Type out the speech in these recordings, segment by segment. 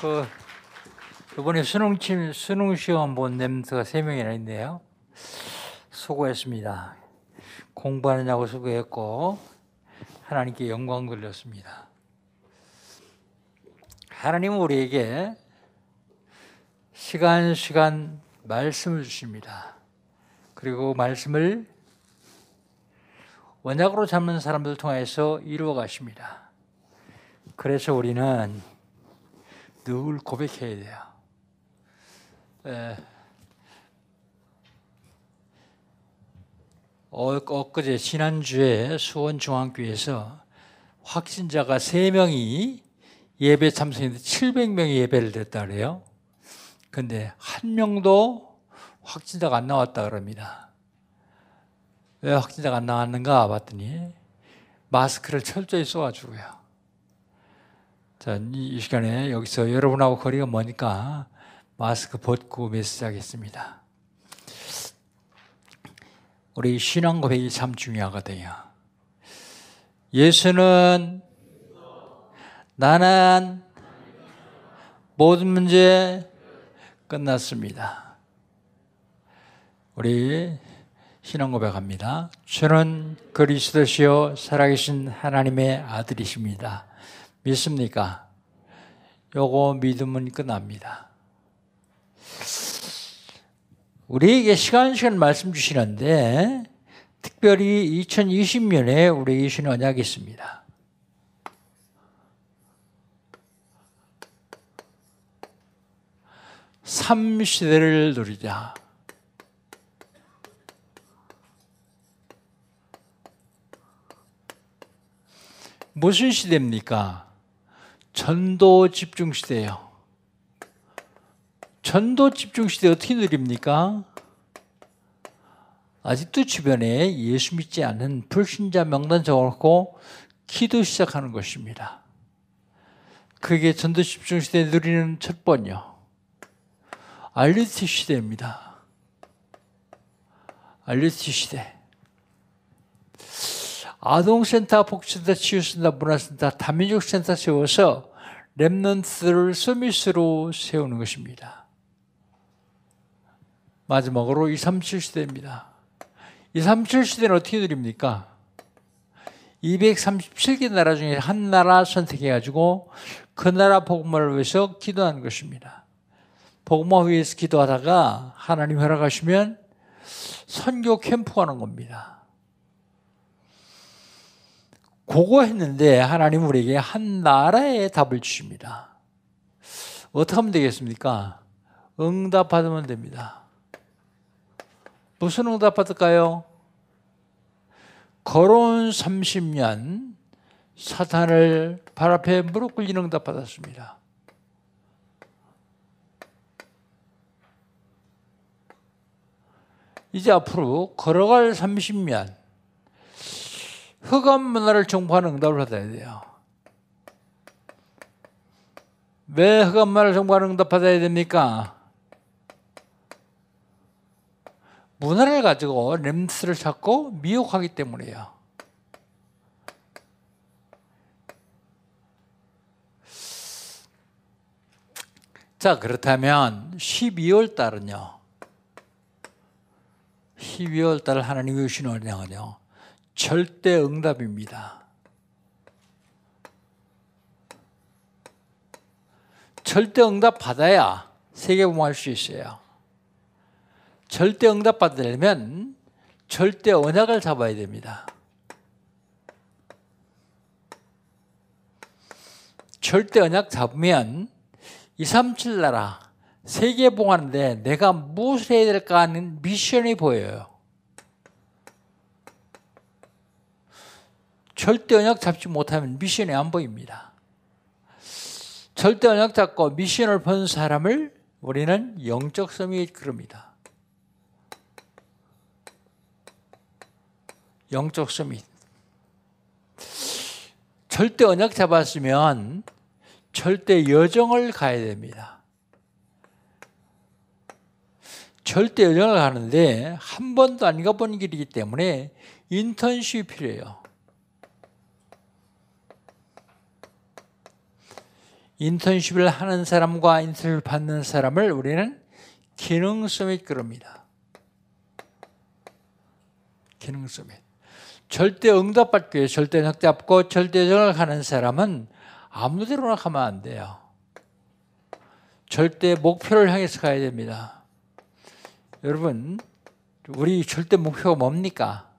그 이번에 수능 침 수능 시험 본 램스가 세 명이나 있네요. 수고했습니다. 공부하느냐고 수고했고 하나님께 영광 돌렸습니다. 하나님은 우리에게 시간 시간 말씀을 주십니다. 그리고 말씀을 원약으로 잡는 사람들 통해서 이루어 가십니다. 그래서 우리는 늘 고백해야 돼요. 에, 어, 엊그제 지난주에 수원중앙교회에서 확진자가 3명이 예배 참석했는데 700명이 예배를 드렸다 그래요. 근데 한 명도 확진자가 안 나왔다 그럽니다. 왜 확진자가 안 나왔는가 봤더니 마스크를 철저히 써가지고요. 자, 이 시간에 여기서 여러분하고 거리가 머니까 마스크 벗고 메시지 하겠습니다. 우리 신앙 고백이 참 중요하거든요. 예수는 나는 모든 문제 끝났습니다. 우리 신앙 고백합니다. 주는 그리스도시요 살아계신 하나님의 아들이십니다. 믿습니까? 요거 믿으면 끝납니다. 우리에게 시간 시간 말씀 주시는데 특별히 2020년에 우리에게 주신 언약이 있습니다. 삼시대를 누리자. 무슨 시대입니까? 전도 집중 시대예요. 전도 집중 시대 어떻게 누립니까? 아직도 주변에 예수 믿지 않는 불신자 명단 적어놓고 기도 시작하는 것입니다. 그게 전도 집중 시대 누리는 첫 번이요. RUTC 시대입니다. RUTC 시대. 아동센터, 복지센터, 치유센터, 문화센터, 다민족 센터 세워서 Remnant를 summit으로 세우는 것입니다. 마지막으로 237 시대입니다. 237 시대는 어떻게 드립니까? 237개 나라 중에 한 나라 선택해가지고 그 나라 복음을 위해서 기도하는 것입니다. 복음화 위해서 기도하다가 하나님 허락하시면 선교 캠프 가는 겁니다. 그거 했는데 하나님 우리에게 한 나라의 답을 주십니다. 어떻게 하면 되겠습니까? 응답 받으면 됩니다. 무슨 응답 받을까요? 걸어온 30년 사탄을 발 앞에 무릎 꿇리는 응답 받았습니다. 이제 앞으로 걸어갈 30년 흑암 문화를 정복하는 응답을 받아야 돼요. 왜 흑암 문화를 정복하는 응답 받아야 됩니까? 문화를 가지고 렘스를 찾고 미혹하기 때문이에요. 자, 그렇다면 12월 달은요. 12월 달 하나님이 주신 은혜는요. 절대 응답입니다. 절대 응답 받아야 세계봉할 수 있어요. 절대 응답 받으려면 절대 언약을 잡아야 됩니다. 절대 언약 잡으면 237 나라 세계 봉하는데 내가 무엇을 해야 될까 하는 미션이 보여요. 절대 언약 잡지 못하면 미션이 안 보입니다. 절대 언약 잡고 미션을 본 사람을 우리는 영적 섬이 그럽니다. 영적 섬이 절대 언약 잡았으면 절대 여정을 가야 됩니다. 절대 여정을 가는데 한 번도 안 가본 길이기 때문에 인턴십이 필요해요. 인턴십을 하는 사람과 인턴십을 받는 사람을 우리는 기능 서밋 그럽니다. 기능 서밋. 절대 응답받기 절대 적 잡고 절대 정을 하는 사람은 아무데로나 가면 안 돼요. 절대 목표를 향해서 가야 됩니다. 여러분, 우리 절대 목표가 뭡니까?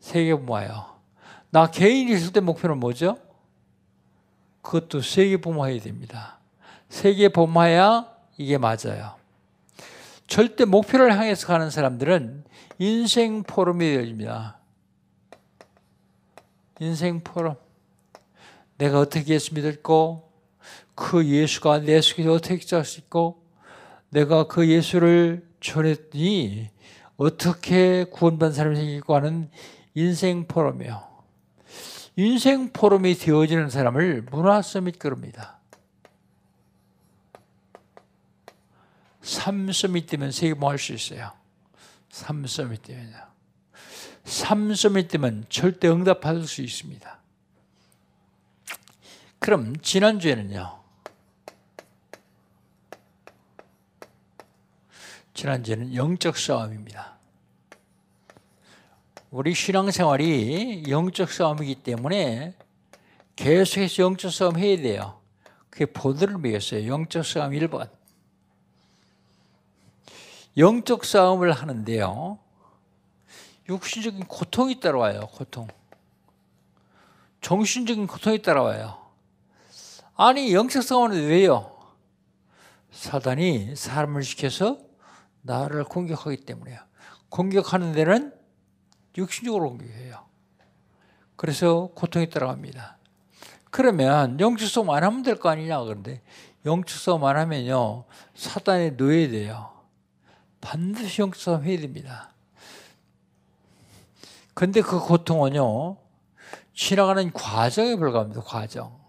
세계 부모예요. 나 개인이 있을 때 목표는 뭐죠? 그것도 세계 부모해야 됩니다. 세계 부모야 이게 맞아요. 절대 목표를 향해서 가는 사람들은 인생 포럼이 열립니다. 인생 포럼. 내가 어떻게 예수 믿었고, 그 예수가 내 속에 어떻게 있고, 내가 그 예수를 전했더니 어떻게 구원받은 사람이 생기고 하는 인생 포럼이요. 인생 포럼이 되어지는 사람을 문화 서밋 그럽니다. 삼 서밋 되면 세계 뭐 할 수 있어요? 삼 서밋 되면요. 삼 서밋 되면 절대 응답 받을 수 있습니다. 그럼 지난주에는요. 지난주에는 영적 싸움입니다. 우리 신앙생활이 영적 싸움이기 때문에 계속해서 영적 싸움 해야 돼요. 그게 보드를 매겼어요. 영적 싸움 1번. 영적 싸움을 하는데요. 육신적인 고통이 따라와요. 고통. 정신적인 고통이 따라와요. 아니 영적 싸움은 왜요? 사단이 사람을 시켜서 나를 공격하기 때문에요. 공격하는 데는 육신적으로 공격해요. 그래서 고통이 따라갑니다. 그러면 영적 싸움 안 하면 될 거 아니냐 그런데 영적 싸움 안 하면요 사단에 놓여야 돼요. 반드시 영적 싸움 해야 됩니다. 근데 그 고통은요 지나가는 과정에 불과합니다. 과정.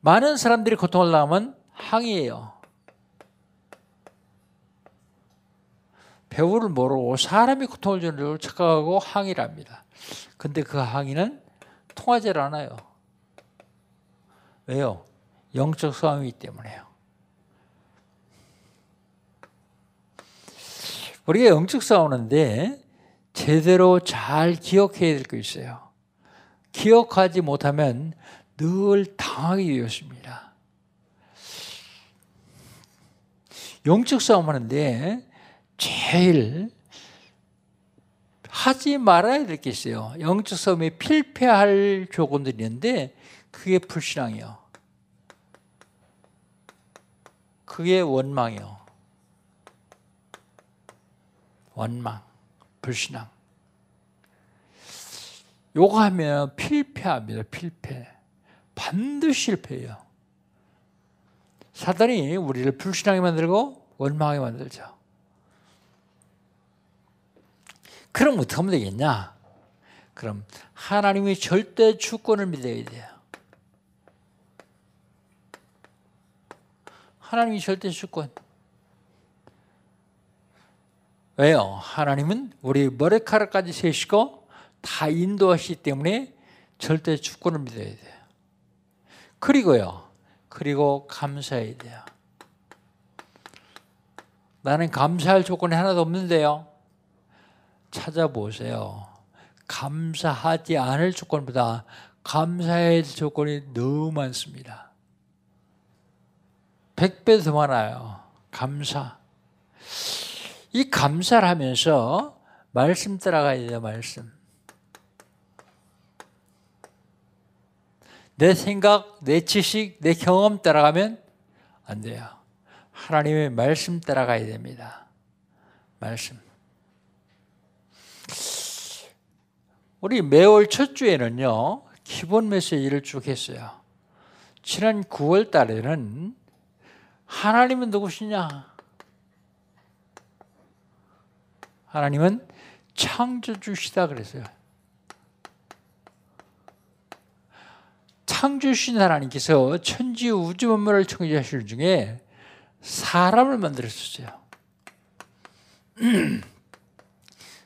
많은 사람들이 고통을 당하면 항의해요. 배우를 모르고 사람이 고통을 주는 줄 착각하고 항의를 합니다. 근데 그 항의는 통하지 않아요. 왜요? 영적 싸움이기 때문에요. 우리가 영적 싸우는데 제대로 잘 기억해야 될거 있어요. 기억하지 못하면 늘 당하게 되었습니다. 영적 싸움 하는데 제일 하지 말아야 될 게 있어요. 영적 싸움에 필패할 조건들이 있는데 그게 불신앙이요. 그게 원망이요. 원망, 불신앙. 요거 하면 필패합니다. 필패. 반드시 실패해요. 사단이 우리를 불신하게 만들고 원망하게 만들죠. 그럼 어떻게 하면 되겠냐? 그럼 하나님이 절대 주권을 믿어야 돼요. 하나님이 절대 주권. 왜요? 하나님은 우리 머리카락까지 세시고 다 인도하시기 때문에 절대 주권을 믿어야 돼요. 그리고요. 그리고 감사해야 돼요. 나는 감사할 조건이 하나도 없는데요. 찾아보세요. 감사하지 않을 조건보다 될 조건이 너무 많습니다. 100배 더 많아요. 감사. 이 감사를 하면서 말씀 따라가야 돼요, 말씀. 내 생각, 내 지식, 내 경험 따라가면 안 돼요. 하나님의 말씀 따라가야 됩니다. 말씀. 우리 매월 첫 주에는요, 기본 메시지를 쭉 했어요. 지난 9월 달에는 하나님은 누구시냐? 하나님은 창조주시다 그랬어요. 창조신 하나님께서 천지 우주 만물을 창조하실 중에 사람을 만들었어요.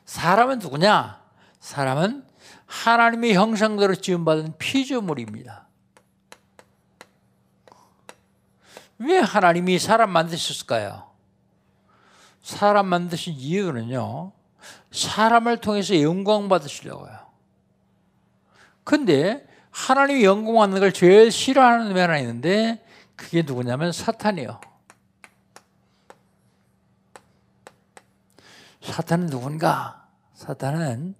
사람은 누구냐? 사람은 하나님의 형상대로 지음받은 피조물입니다. 왜 하나님이 사람 만드셨을까요? 사람 만드신 이유는요, 사람을 통해서 영광 받으시려고요. 근데 하나님이 영광 받는 걸 제일 싫어하는 면 하나 있는데, 그게 누구냐면 사탄이요. 사탄은 누군가? 사탄은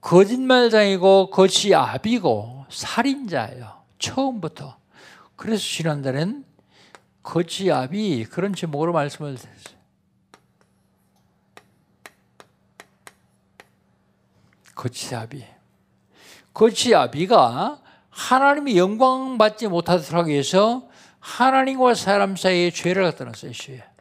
거짓말장이고 거짓 압이고 살인자예요. 처음부터. 그래서 지난달엔 거짓 압이 그런 제목으로 말씀을 드렸어요. 거짓 압이. 거짓 압이가 하나님이 영광 받지 못하도록 위해서 하나님과 사람 사이에 죄를 갖다 놨어요, 죄.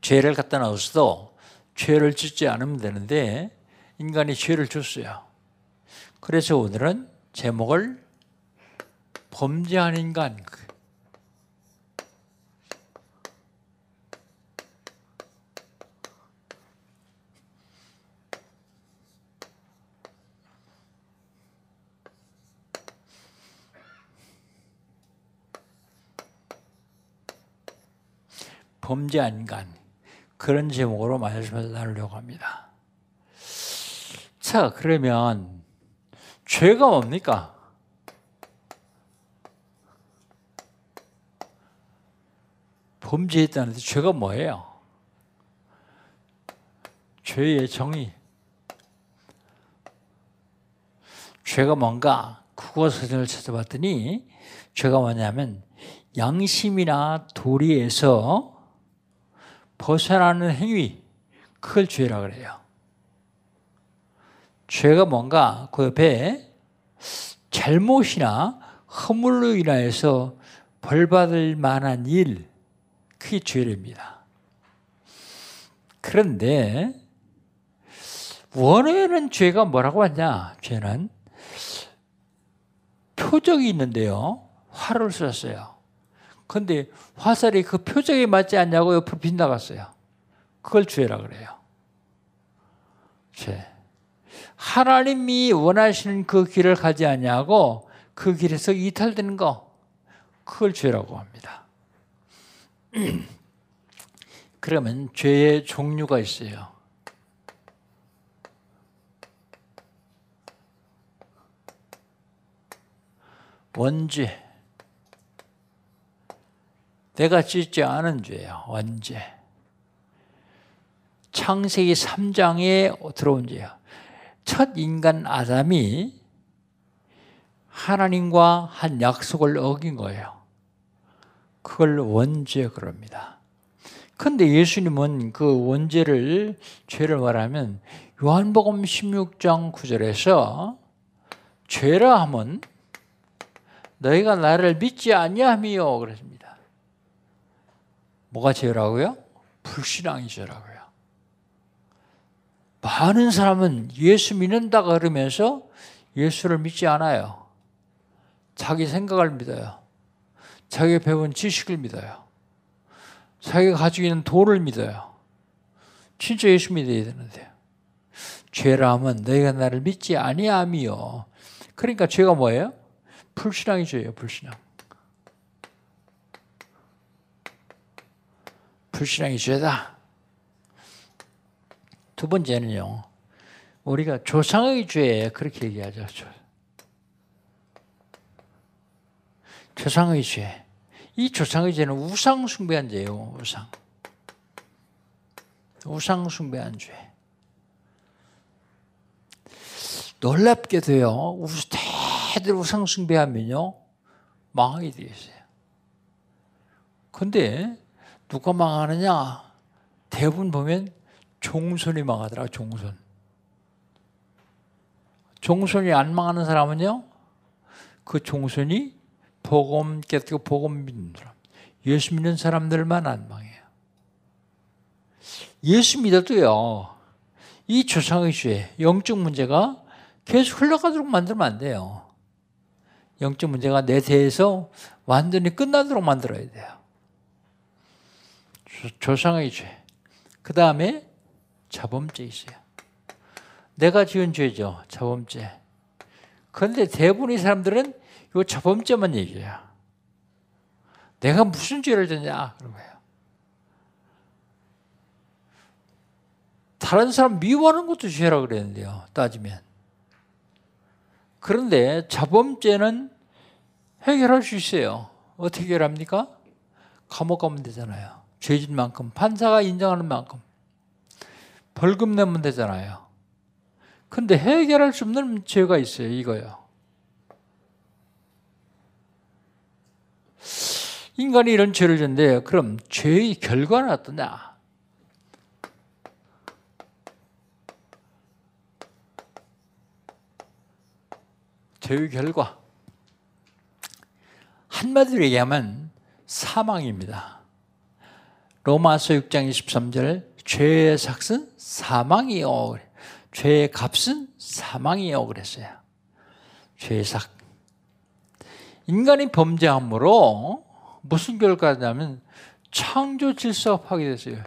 죄를 갖다 놨어도 죄를 짓지 않으면 되는데 인간이 죄를 줬어요. 그래서 오늘은 제목을 범죄한 인간 범죄한 인간 그런 제목으로 말씀을 나누려고 합니다. 자, 그러면 죄가 뭡니까? 범죄했다는데 죄가 뭐예요? 죄의 정의. 죄가 뭔가 국어 사전을 찾아봤더니 죄가 뭐냐면 양심이나 도리에서 벗어나는 행위, 그걸 죄라 그래요. 죄가 뭔가 그 옆에 잘못이나 허물로 인하여서 벌받을 만한 일, 그게 죄입니다. 그런데 원어에는 죄가 뭐라고 하냐? 죄는 표적이 있는데요. 화를 썼어요. 근데 화살이 그 표적에 맞지 않냐고 옆으로 빗나갔어요. 그걸 죄라 그래요. 죄. 하나님이 원하시는 그 길을 가지 않냐고 그 길에서 이탈되는 거. 그걸 죄라고 합니다. 그러면 죄의 종류가 있어요. 원죄. 내가 짓지 않은 죄야, 원죄. 창세기 3장에 들어온 죄야. 첫 인간 아담이 하나님과 한 약속을 어긴 거예요. 그걸 원죄 그럽니다. 근데 예수님은 그 원죄를 죄를 말하면 요한복음 16장 9절에서 죄라 하면 너희가 나를 믿지 아니함이요 그랬습니다. 뭐가 죄라고요? 불신앙이 죄라고요. 많은 사람은 예수 믿는다 그러면서 예수를 믿지 않아요. 자기 생각을 믿어요. 자기가 배운 지식을 믿어요. 자기가 가지고 있는 돈을 믿어요. 진짜 예수 믿어야 되는데요. 죄라 하면 너희가 나를 믿지 아니함이요. 그러니까 죄가 뭐예요? 불신앙이 죄예요, 불신앙. 불신앙이 죄다. 두 번째는요. 우리가 조상의 죄 그렇게 얘기하죠. 조상의 죄. 이 조상의 죄는 우상 숭배한 죄예요. 우상. 우상 숭배한 죄. 놀랍게도요. 대들 우상 숭배하면요. 망하게 되어 있어요. 근데 누가 망하느냐? 대부분 보면 종손이 망하더라. 종손. 종손이 안 망하는 사람은요. 그 종손이 복음 깨닫고 복음 믿는 사람. 예수 믿는 사람들만 안 망해요. 예수 믿어도요. 이 조상의 죄, 영적 문제가 계속 흘러가도록 만들면 안 돼요. 영적 문제가 내 대에서 완전히 끝나도록 만들어야 돼요. 조상의 죄. 그 다음에 자범죄 있어요. 내가 지은 죄죠. 자범죄. 그런데 대부분의 사람들은 이 저범죄만 얘기해요. 내가 무슨 죄를 졌냐 그런 거예요. 다른 사람 미워하는 것도 죄라 그랬는데요. 따지면. 그런데 자범죄는 해결할 수 있어요. 어떻게 해결합니까? 감옥 가면 되잖아요. 죄진 만큼 판사가 인정하는 만큼 벌금 내면 되잖아요. 근데 해결할 수 없는 죄가 있어요. 이거요. 인간이 이런 죄를 졌는데 그럼 죄의 결과는 어떠냐? 죄의 결과 한마디로 얘기하면 사망입니다. 로마서 6장 23절 죄의 삭은 사망이요. 죄의 값은 사망이요 그랬어요. 죄의 삭. 인간이 범죄함으로 무슨 결과냐면 창조 질서가 파괴됐어요.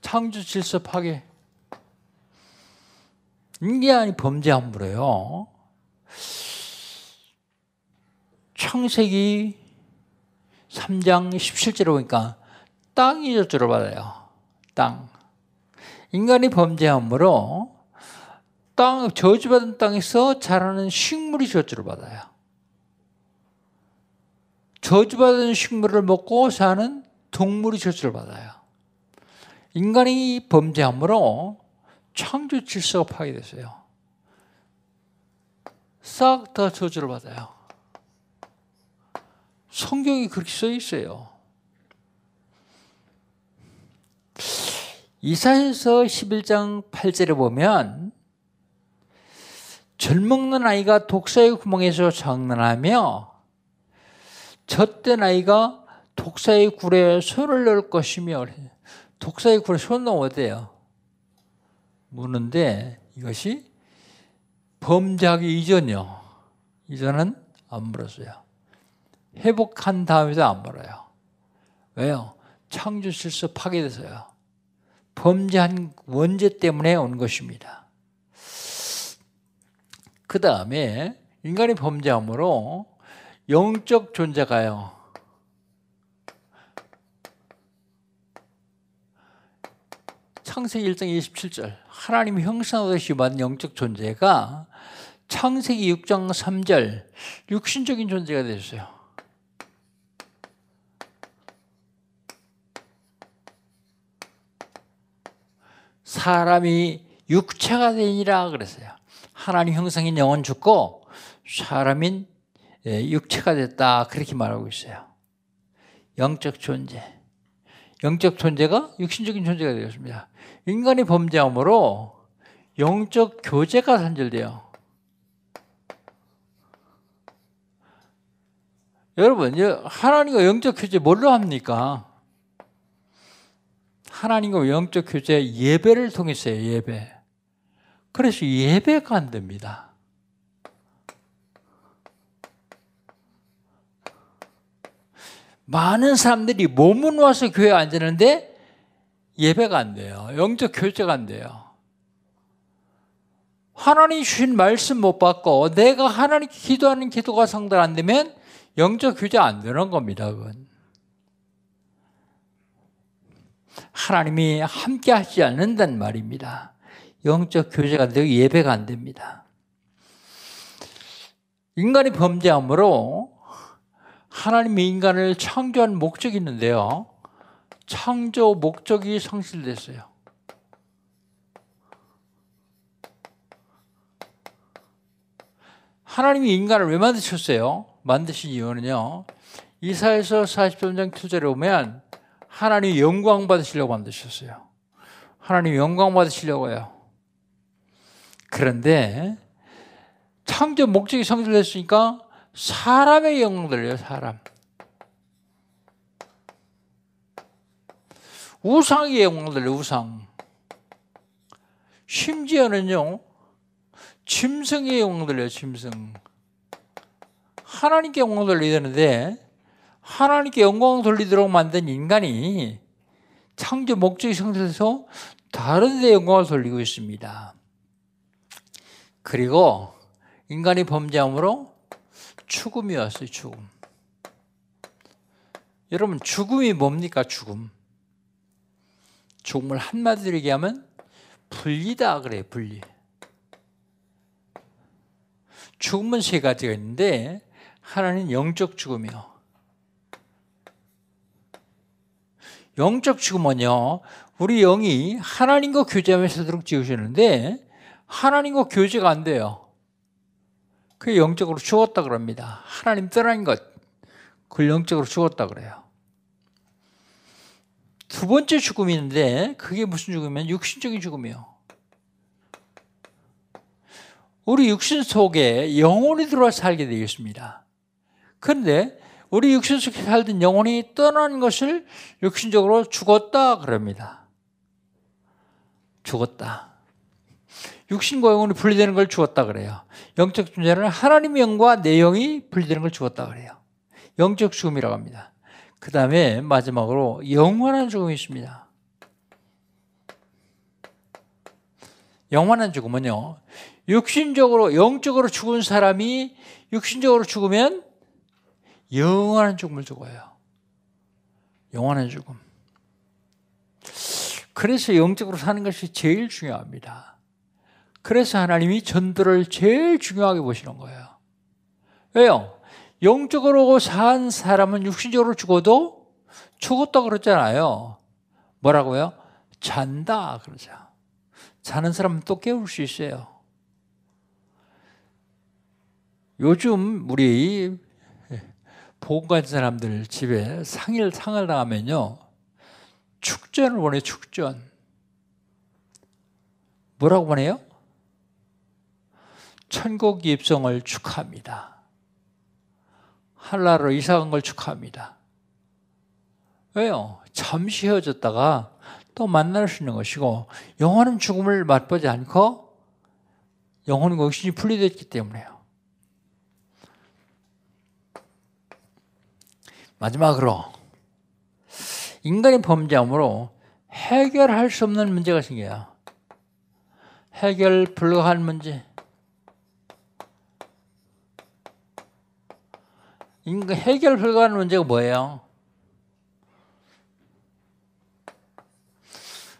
창조 질서 파괴. 인간이 범죄함으로요. 창세기 3장 17절에 보니까 땅이 저주를 받아요. 땅. 인간이 범죄함으로 땅, 저주받은 땅에서 자라는 식물이 저주를 받아요. 저주받은 식물을 먹고 사는 동물이 저주를 받아요. 인간이 범죄함으로 창조 질서가 파괴됐어요. 싹 다 저주를 받아요. 성경이 그렇게 써 있어요. 이사에서 11장 8절에 보면 젊먹는 아이가 독사의 구멍에서 장난하며 젖된 아이가 독사의 굴에 손을 넣을 것이며 독사의 굴에 손 넣으면 어때요? 무는데 이것이 범죄하기 이전이요. 이전은 안 물었어요. 회복한 다음에도 안 물어요. 왜요? 창조 질서 파괴돼서요. 범죄한 원죄 때문에 온 것입니다. 그 다음에 인간이 범죄함으로 영적 존재가요. 창세기 1장 27절 하나님 형상으로 심한 영적 존재가 창세기 6장 3절 육신적인 존재가 됐어요. 사람이 육체가 되니라 그랬어요. 하나님 형상인 영은 죽고 사람인 예, 육체가 됐다 그렇게 말하고 있어요. 영적 존재. 영적 존재가 육신적인 존재가 되었습니다. 인간이 범죄함으로 영적 교제가 산절돼요. 여러분, 하나님과 영적 교제 뭘로 합니까? 하나님과 영적 교제 예배를 통해서요, 예배. 그래서 예배가 안 됩니다. 많은 사람들이 몸은 와서 교회 앉았는데 예배가 안 돼요. 영적 교제가 안 돼요. 하나님 주신 말씀 못 받고 내가 하나님 기도하는 기도가 성달 안 되면 영적 교제 안 되는 겁니다. 그건. 하나님이 함께 하지 않는다는 말입니다. 영적 교제가 안 되고 예배가 안 됩니다. 인간이 범죄함으로 하나님이 인간을 창조한 목적이 있는데요. 창조 목적이 상실됐어요. 하나님이 인간을 왜 만드셨어요? 만드신 이유는요. 이사에서 43장 2절에 보면 하나님 영광 받으시려고 만드셨어요. 하나님 영광 받으시려고요. 그런데 창조 목적이 상실됐으니까 사람의 영광 들려요, 사람. 우상의 영광 들려요, 우상. 심지어는요, 짐승의 영광 들려요, 짐승. 하나님께 영광 돌려야 되는데, 하나님께 영광 돌리도록 만든 인간이 창조 목적이 성실해서 다른 데 영광을 돌리고 있습니다. 그리고 인간이 범죄함으로 죽음이 왔어요. 죽음. 여러분 죽음이 뭡니까? 죽음. 죽음을 한마디로 얘기하면 분리다 그래요. 분리. 죽음은 세 가지가 있는데 하나는 영적 죽음이요. 영적 죽음은요. 우리 영이 하나님과 교제하면서 도록 지으셨는데 하나님과 교제가 안 돼요. 그게 영적으로 죽었다 그럽니다. 하나님 떠난 것. 그걸 영적으로 죽었다 그래요. 두 번째 죽음이 있는데 그게 무슨 죽음이면 육신적인 죽음이요. 우리 육신 속에 영혼이 들어와 살게 되겠습니다. 그런데 우리 육신 속에 살던 영혼이 떠난 것을 육신적으로 죽었다 그럽니다. 죽었다. 육신과 영혼이 분리되는 걸 죽었다 그래요. 영적 존재는 하나님의 영과 내 영이 분리되는 걸 죽었다 그래요. 영적 죽음이라고 합니다. 그 다음에 마지막으로 영원한 죽음이 있습니다. 영원한 죽음은요, 육신적으로, 영적으로 죽은 사람이 육신적으로 죽으면 영원한 죽음을 죽어요. 영원한 죽음. 그래서 영적으로 사는 것이 제일 중요합니다. 그래서 하나님이 전도를 제일 중요하게 보시는 거예요. 왜요? 영적으로 산 사람은 육신적으로 죽어도 죽었다 그랬잖아요. 뭐라고요? 잔다 그러죠. 자는 사람은 또 깨울 수 있어요. 요즘 우리 보건 사람들 집에 상일 상을 당하면요 축전을 보내 축전 뭐라고 보내요? 천국 입성을 축하합니다. 한나라로 이사간 걸 축하합니다. 왜요? 잠시 헤어졌다가 또 만날 수 있는 것이고 영원한 죽음을 맛보지 않고 영혼과 육신이 분리됐기 때문에요. 마지막으로 인간의 범죄함으로 해결할 수 없는 문제가 생겨요. 해결 불가한 문제. 인간 해결 불가한 문제가 뭐예요?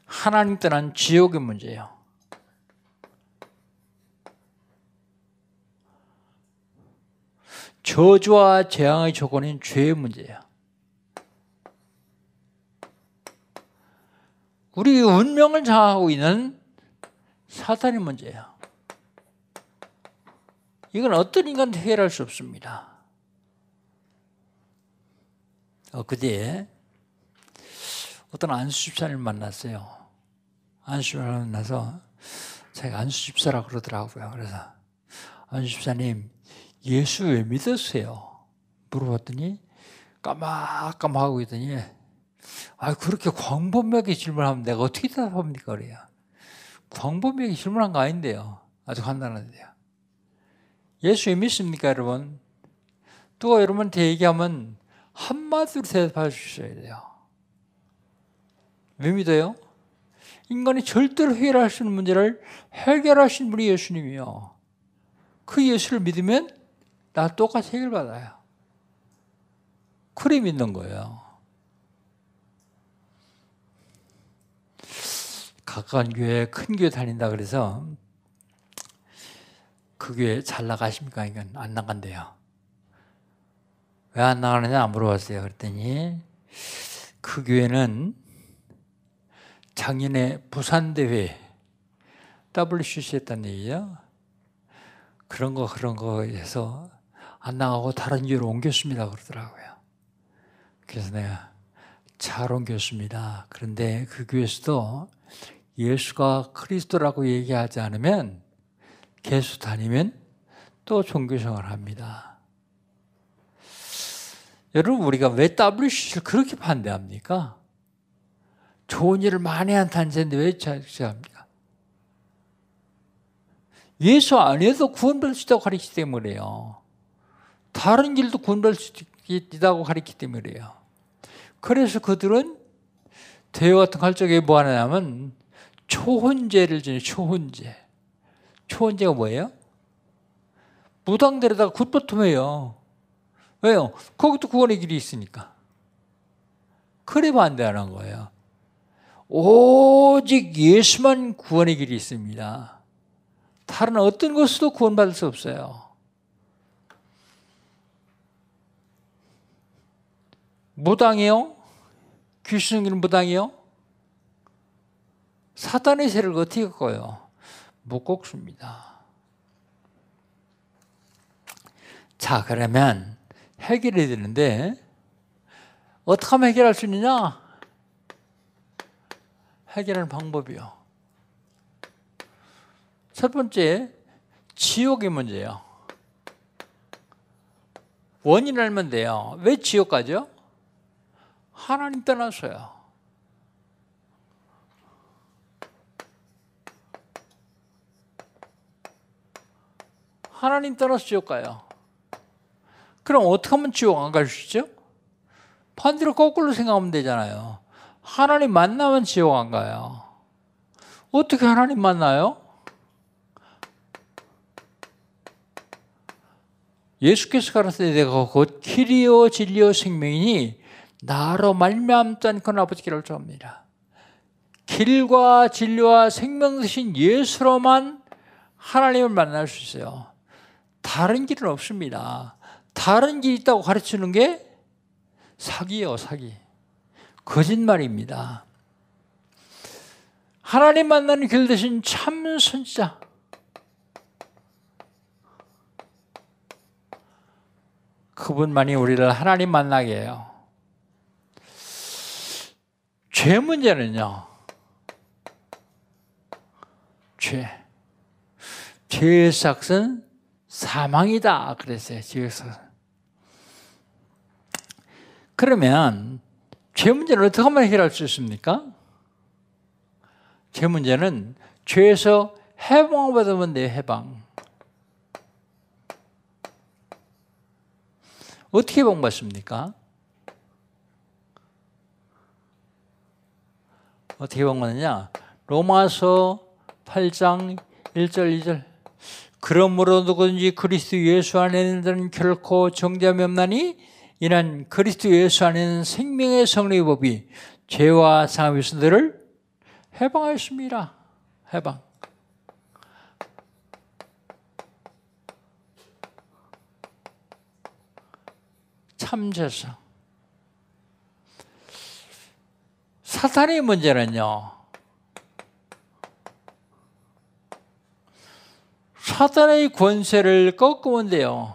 하나님 떠난 지옥의 문제예요. 저주와 재앙의 조건인 죄의 문제예요. 우리 운명을 장악하고 있는 사탄의 문제예요. 이건 어떤 인간도 해결할 수 없습니다. 엊그제 어떤 안수 집사님을 만났어요. 안수 집사를 만나서 제가 안수 집사라 그러더라고요. 그래서 안수 집사님 예수 왜 믿으세요? 물어봤더니 까막까막하고 있더니 아 그렇게 광범위하게 질문하면 내가 어떻게 대답합니까? 그래요. 광범위하게 질문한 거 아닌데요. 아주 간단한데요. 예수 왜 믿습니까, 여러분? 또 여러분한테 얘기하면 한마디로 대답해 주셔야 돼요. 왜 믿어요? 인간이 절대로 해결할 수 있는 문제를 해결하신 분이 예수님이요. 그 예수를 믿으면 나 똑같이 해결받아요. 그래 믿는 거예요. 가까운 교회, 큰 교회 다닌다 그래서 그 교회 잘 나가십니까? 이건 안 나간대요. 왜 안 나가느냐 물어봤어요. 그랬더니 그 교회는 작년에 부산대회 WCC 했다는 얘기예요. 그런 거 그런 거 해서 안 나가고 다른 교회로 옮겼습니다. 그러더라고요. 그래서 내가 잘 옮겼습니다. 그런데 그 교회에서도 예수가 크리스도라고 얘기하지 않으면 계속 다니면 또 종교생활 합니다. 여러분 우리가 왜 WCC를 그렇게 반대합니까? 좋은 일을 많이 한 단체인데 왜 자극합니까? 예수 안에서 구원받을 수 있다고 가르치기 때문에요. 다른 길도 구원받을 수 있다고 가르치기 때문에요. 그래서 그들은 대회 같은 갈 적에 뭐 하냐면 초혼제를 지내 초혼제. 초혼제가 뭐예요? 무당들에다가 굿버텀해요. 왜요? 거기도 구원의 길이 있으니까. 그래 반대하는 거예요. 오직 예수만 구원의 길이 있습니다. 다른 어떤 것으로 구원받을 수 없어요. 무당이요? 귀신은 무당이요? 사단의 세를 어떻게? 못 꺾습니다. 자, 그러면 해결해야 되는데, 어떻게 하면 해결할 수 있느냐? 해결하는 방법이요. 첫 번째, 지옥의 문제예요. 원인 알면 돼요. 왜 지옥 가죠? 하나님 떠나서요. 하나님 떠나서 지옥 가요. 그럼 어떻게 하면 지옥 안 갈 수 있죠? 반대로 거꾸로 생각하면 되잖아요. 하나님 만나면 지옥 안 가요. 어떻게 하나님 만나요? 예수께서 가라사대 내가 곧 길이요 진리요 생명이니 나로 말미암지 않고는 아버지께를 좋아합니다. 길과 진리와 생명 되신 예수로만 하나님을 만날 수 있어요. 다른 길은 없습니다. 다른 길이 있다고 가르치는 게 사기예요, 사기. 거짓말입니다. 하나님 만나는 길 대신 참 선지자. 그분만이 우리를 하나님 만나게 해요. 죄 문제는요. 죄. 죄의 삭은 사망이다. 그랬어요. 죄의 삭은. 그러면 죄 문제는 어떻게 하면 해결할 수 있습니까? 죄 문제는 죄에서 해방받으면 돼요. 해방. 어떻게 해방받습니까? 어떻게 방문하냐? 로마서 8장 1절 2절 그러므로 누구든지 그리스도 예수 안에는 결코 정죄함이 없나니 이는 그리스도 예수 안에는 생명의 성령의 법이 죄와 상함의 순들을 해방하였습니다. 해방. 참재성. 사탄의 문제는요. 사탄의 권세를 꺾으면 돼요.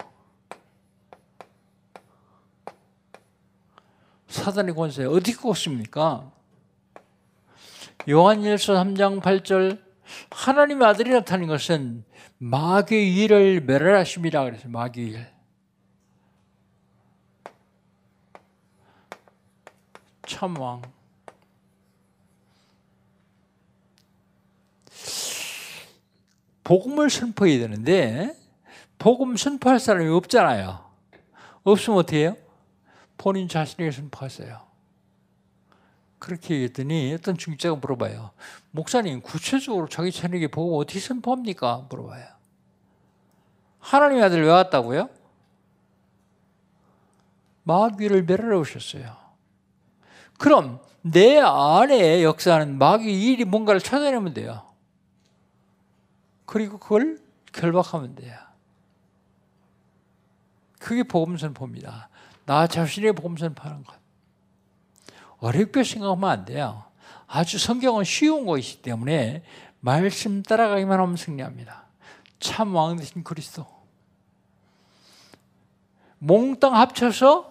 사탄의 권세 어디 꺾습니까? 요한일서 3장 8절 하나님의 아들이 나타난 것은 마귀의 일을 멸하십니다. 그래서 마귀의 일. 참왕. 복음을 선포해야 되는데 복음 선포할 사람이 없잖아요. 없으면 어떻게 해요? 본인 자신에게 선포하세요. 그렇게 얘기했더니 어떤 중직자가 물어봐요. 목사님 구체적으로 자기 자녀에게 복음 어떻게 선포합니까? 물어봐요. 하나님의 아들 왜 왔다고요? 마귀를 멸하러 오셨어요. 그럼 내 안에 역사하는 마귀 일이 뭔가를 찾아내면 돼요. 그리고 그걸 결박하면 돼요. 그게 복음 선포입니다. 나 자신의 복음 선포하는 것. 어렵게 생각하면 안 돼요. 아주 성경은 쉬운 것이기 때문에 말씀 따라가기만 하면 승리합니다. 참 왕 되신 그리스도. 몽땅 합쳐서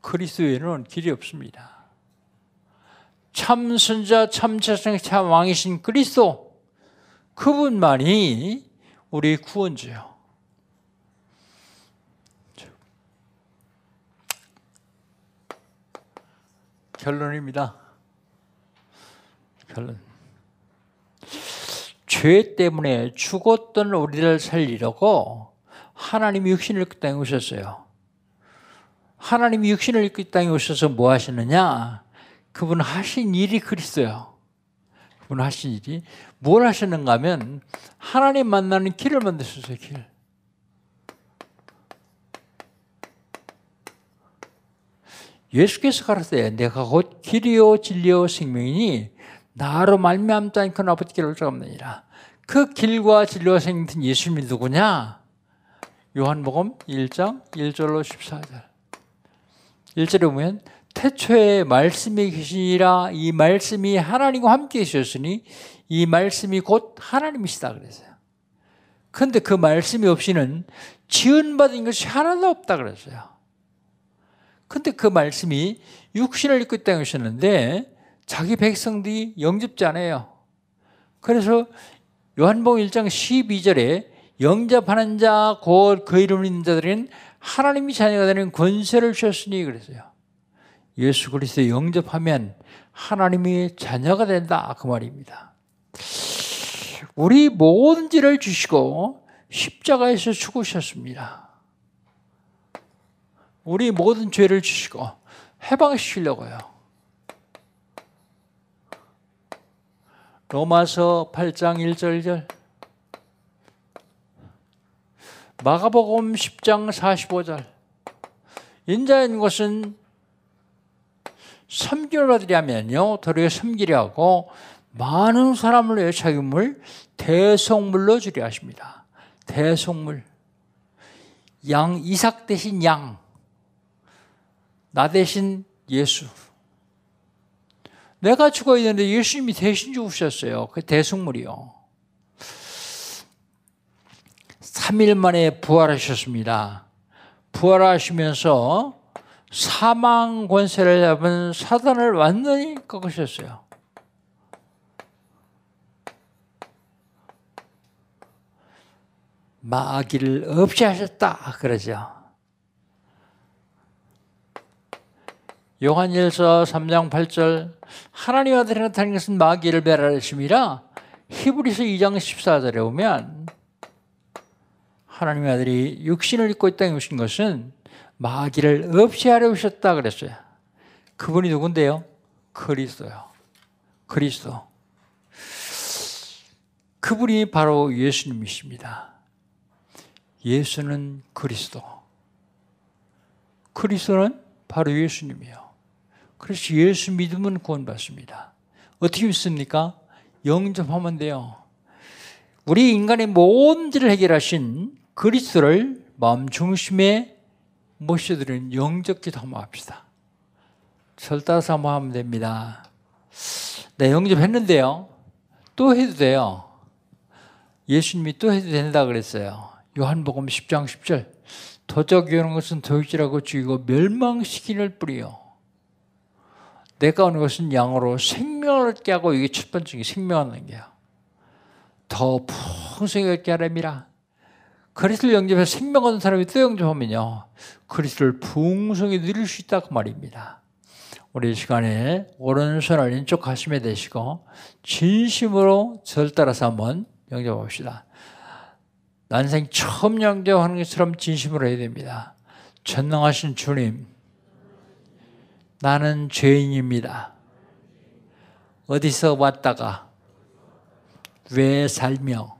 그리스도에는 길이 없습니다. 참 선자, 참 자성, 참 왕이신 그리스도 그분만이 우리 구원주요. 결론입니다. 결론. 죄 때문에 죽었던 우리를 살리려고 하나님이 육신을 땅에 오셨어요. 하나님이 육신을 입고 이 땅에 오셔서 뭐 하시느냐? 그분 하신 일이 그리스도요. 그분 하신 일이 뭘 하시는가 하면 하나님 만나는 길을 만드셨어요, 길. 예수께서 가르쳐요. 내가 곧 길이요 진리요 생명이니 나로 말미암지 않고는 아버지께로 올 자가 없느니라. 그 길과 진리와 생명은 예수님이 누구냐? 요한복음 1장 1절로 14절. 1절에 보면 태초에 말씀이 계시니라 이 말씀이 하나님과 함께 계셨으니 이 말씀이 곧 하나님이시다 그랬어요. 그런데 그 말씀이 없이는 지은받은 것이 하나도 없다 그랬어요. 근데 그 말씀이 육신을 입고 있다고 하셨는데 자기 백성들이 영접지 않아요. 그래서 요한복음 1장 12절에 영접하는 자, 곧 그 이름을 믿는 자들은 하나님이 자녀가 되는 권세를 주셨으니 그랬어요. 예수 그리스도 영접하면 하나님이 자녀가 된다. 그 말입니다. 우리 모든 죄를 주시고 십자가에서 죽으셨습니다. 우리 모든 죄를 주시고 해방시키려고요. 로마서 8장 1절 1절 마가복음 10장 45절 인자인 것은 섬기는 자들이 하면요 도리어 섬기려 하고 많은 사람을 위해 자기물 대속물로 주려 하십니다. 대속물. 양 이삭 대신 양. 나 대신 예수. 내가 죽어야 되는데 예수님이 대신 죽으셨어요. 그 대속물이요. 3일 만에 부활하셨습니다. 부활하시면서 사망 권세를 잡은 사단을 완전히 꺾으셨어요. 마귀를 없이 하셨다 그러죠. 요한일서 3장 8절 하나님 아들이 나타난 것은 마귀를 배라하심이라 히브리서 2장 14절에 보면 하나님 아들이 육신을 입고 이 땅에 오신 것은 마귀를 없이 하려 오셨다 그랬어요. 그분이 누군데요? 그리스도요. 그리스도. 그분이 바로 예수님이십니다. 예수는 그리스도. 그리스도는 바로 예수님이요. 그래서 예수 믿으면 구원받습니다. 어떻게 믿습니까? 영접하면 돼요. 우리 인간의 모든 일을 해결하신 그리스도를 마음 중심에 모셔드리는 영적 기도 한번 합시다. 절따서 한번 하면 됩니다. 네, 영접했는데요. 또 해도 돼요. 예수님이 또 해도 된다 그랬어요. 요한복음 10장 10절. 도적이 오는 것은 도적이라고 죽이고 멸망시키는 뿌리요. 내가 오는 것은 양으로 생명을 얻게 하고 이게 첫 번째 생명을 얻는 게요. 더 풍성하게 얻게 하랍니다. 그리스도를 영접해서 생명 얻는 사람이 또 영접하면요. 그리스도를 풍성히 누릴 수 있다 그 말입니다. 우리 시간에 오른손을 왼쪽 가슴에 대시고 진심으로 절 따라서 한번 영접합시다. 난생 처음 영접하는 것처럼 진심으로 해야 됩니다. 전능하신 주님, 나는 죄인입니다. 어디서 왔다가 왜 살며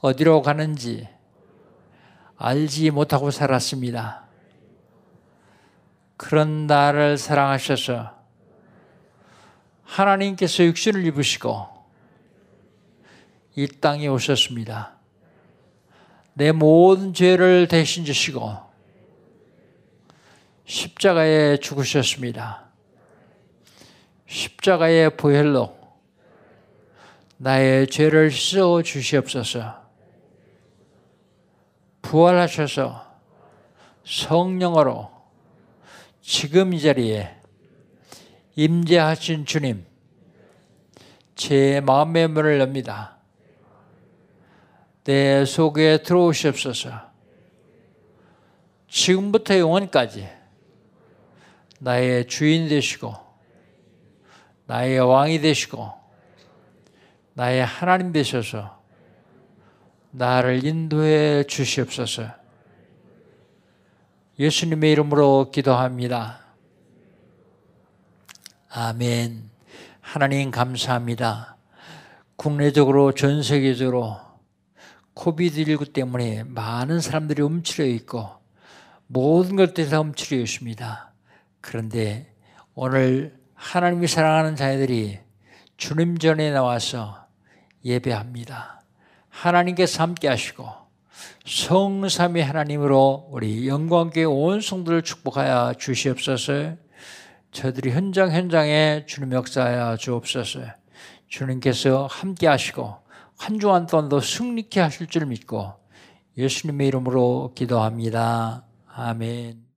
어디로 가는지 알지 못하고 살았습니다. 그런 나를 사랑하셔서 하나님께서 육신을 입으시고 이 땅에 오셨습니다. 내 모든 죄를 대신 지시고 십자가에 죽으셨습니다. 십자가의 보혈로 나의 죄를 씻어 주시옵소서. 부활하셔서 성령으로 지금 이 자리에 임재하신 주님, 제 마음의 문을 엽니다. 내 속에 들어오시옵소서. 지금부터 영원까지 나의 주인 되시고, 나의 왕이 되시고, 나의 하나님 되셔서 나를 인도해 주시옵소서. 예수님의 이름으로 기도합니다. 아멘. 하나님 감사합니다. 국내적으로 전 세계적으로 코비드19 때문에 많은 사람들이 움츠려 있고 모든 것들이 다 움츠려 있습니다. 그런데 오늘 하나님이 사랑하는 자녀들이 주님 전에 나와서 예배합니다. 하나님께서 함께 하시고 성삼위 하나님으로 우리 영광교회 온 성도를 축복하여 주시옵소서 저들이 현장 현장에 주님 역사하여 주옵소서 주님께서 함께 하시고 한 주간 동안도 승리케 하실 줄 믿고 예수님의 이름으로 기도합니다. 아멘.